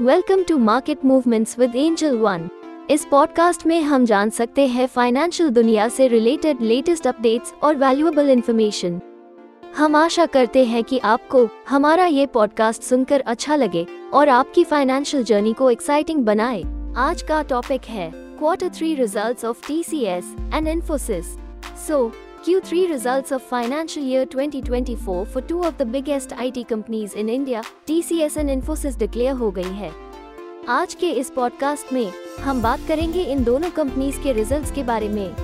Welcome to market movements with Angel One this podcast में हम जान सकते हैं फाइनेंशियल दुनिया से रिलेटेड लेटेस्ट अपडेट्स और वैल्यूएबल इंफॉर्मेशन हम आशा करते हैं कि आपको हमारा ये पॉडकास्ट सुनकर अच्छा लगे और आपकी फाइनेंशियल जर्नी को एक्साइटिंग बनाए। आज का टॉपिक है quarter three result of TCS and Infosys so Q3 results of financial year 2024 for two of the biggest IT companies in India, TCS and Infosys declare हो गई है आज के इस पॉडकास्ट में हम बात करेंगे इन दोनों कंपनीज़ के रिजल्ट्स के बारे में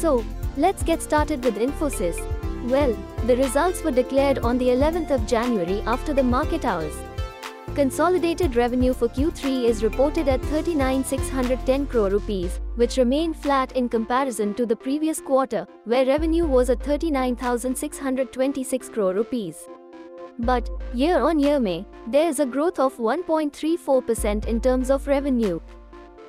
so let's get started with Infosys. Well, the results were declared on the 11th of January after the market hours. Consolidated revenue for Q3 is reported at 39,610 crore rupees, which remained flat in comparison to the previous quarter, where revenue was at 39,626 crore rupees. But year on year May, there is a growth of 1.34% in terms of revenue.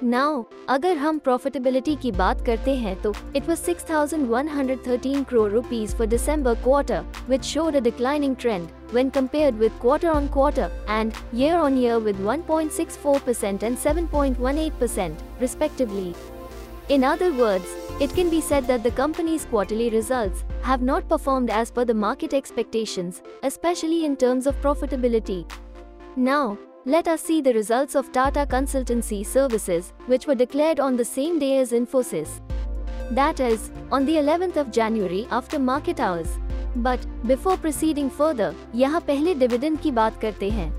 Now अगर हम profitability की बात करते हैं तो it was 6113 crore rupees for December quarter, which showed a declining trend when compared with quarter on quarter and year on year with 1.64% and 7.18% respectively. In other words, it can be said that the company's quarterly results have not performed as per the market expectations, especially in terms of profitability. Now, let us see the results of Tata Consultancy Services, which were declared on the same day as Infosys. That is, on the 11th of January after market hours. But before proceeding further, यहाँ पहले dividend की बात करते हैं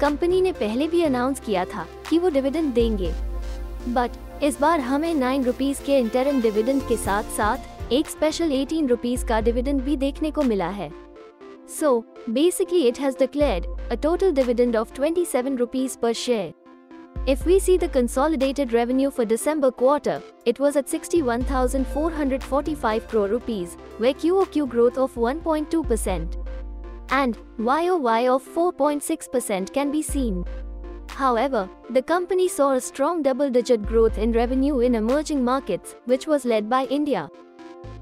company ने पहले भी announce किया था कि वो डिविडेंड देंगे बट इस बार हमें नाइन रुपीज़ के इंटरम डिविडेंड के साथ साथ एक स्पेशल एटीन रुपीज़ का डिविडेंड भी देखने को मिला है So, basically it has declared a total dividend of 27 rupees per share. If we see the consolidated revenue for December quarter, it was at 61,445 crore rupees, where QOQ growth of 1.2% and YOY of 4.6% can be seen. However, the company saw a strong double-digit growth in revenue in emerging markets, which was led by India.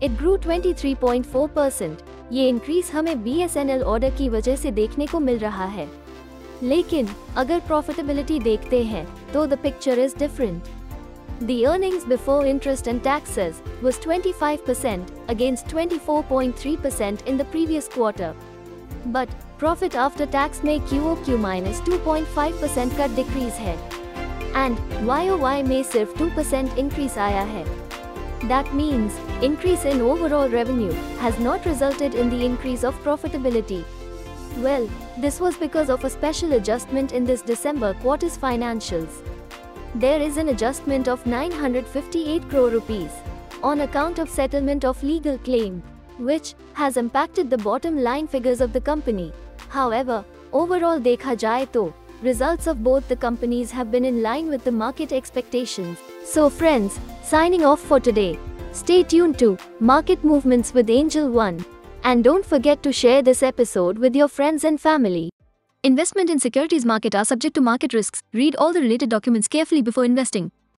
It grew 23.4%, ये increase हमें BSNL order की वजह से देखने को मिल रहा है लेकिन अगर प्रॉफिटेबिलिटी देखते हैं तो the picture is different The earnings before interest and taxes was 25% against 24.3% in the previous quarter. But profit after tax में QOQ minus 2.5% का डिक्रीज है एंड YOY में सिर्फ़ 2% इंक्रीज आया है That means, increase in overall revenue has not resulted in the increase of profitability. Well, this was because of a special adjustment in this December quarter's financials. There is an adjustment of 958 crore rupees on account of settlement of legal claim, which has impacted the bottom line figures of the company. However, overall dekha jaye to, results of both the companies have been in line with the market expectations. So friends, signing off for today. Stay tuned to Market Movements with Angel One. And don't forget to share this episode with your friends and family. Investment in securities market are subject to market risks. Read all the related documents carefully before investing.